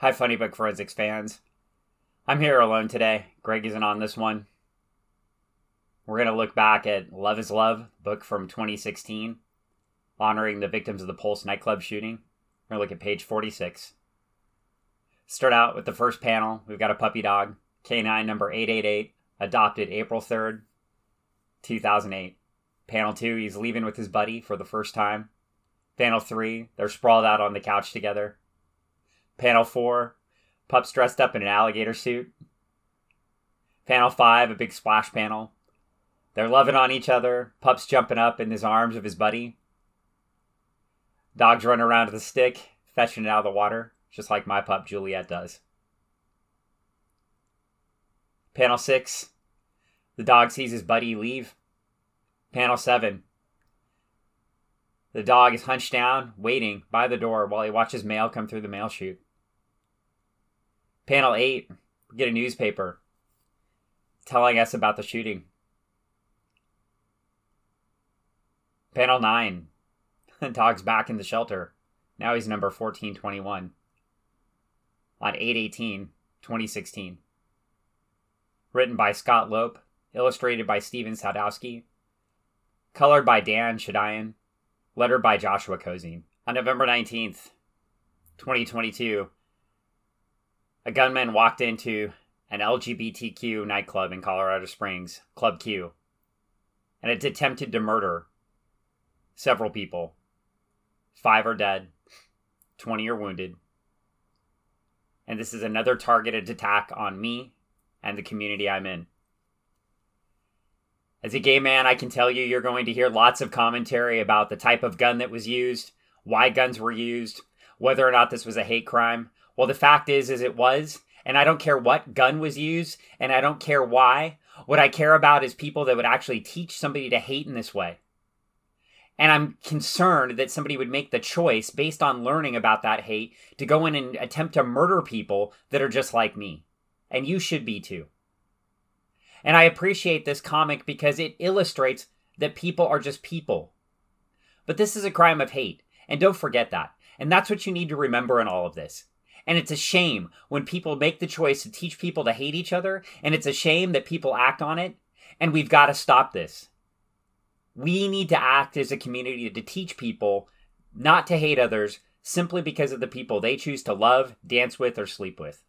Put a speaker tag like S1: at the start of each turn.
S1: Hi, Funny Book Forensics fans. I'm here alone today. Greg isn't on this one. We're going to look back at Love is Love, book from 2016, honoring the victims of the Pulse nightclub shooting. We're going to look at page 46. Start out with the first panel. We've got a puppy dog, canine number 888, adopted April 3rd, 2008. Panel 2, he's leaving with his buddy for the first time. Panel 3, they're sprawled out on the couch together. Panel 4, Pup's dressed up in an alligator suit. Panel 5, a big splash panel. They're loving on each other. Pup's jumping up in his arms of his buddy. Dog's running around with a stick, fetching it out of the water, just like my pup Juliet does. Panel 6, the dog sees his buddy leave. Panel 7, the dog is hunched down, waiting by the door while he watches mail come through the mail chute. Panel 8, we get a newspaper telling us about the shooting. Panel 9, the dog's back in the shelter. Now he's number 1421 on 818 2016. Written by Scott Lope, illustrated by Stephen Sadowski, colored by Dan Shadian, Letter by Joshua Corzine. On November 19th, 2022, a gunman walked into an LGBTQ nightclub in Colorado Springs, Club Q, and it attempted to murder several people. Five are dead, 20 are wounded. And this is another targeted attack on me and the community I'm in. As a gay man, I can tell you you're going to hear lots of commentary about the type of gun that was used, why guns were used, whether or not this was a hate crime. Well, the fact is is it was, and I don't care what gun was used, and I don't care why. What I care about is people that would actually teach somebody to hate in this way. And I'm concerned that somebody would make the choice based on learning about that hate to go in and attempt to murder people that are just like me. And you should be too. And I appreciate this comic because it illustrates that people are just people. But this is a crime of hate, and don't forget that. And that's what you need to remember in all of this. And it's a shame when people make the choice to teach people to hate each other, and it's a shame that people act on it, and we've got to stop this. We need to act as a community to teach people not to hate others simply because of the people they choose to love, dance with, or sleep with.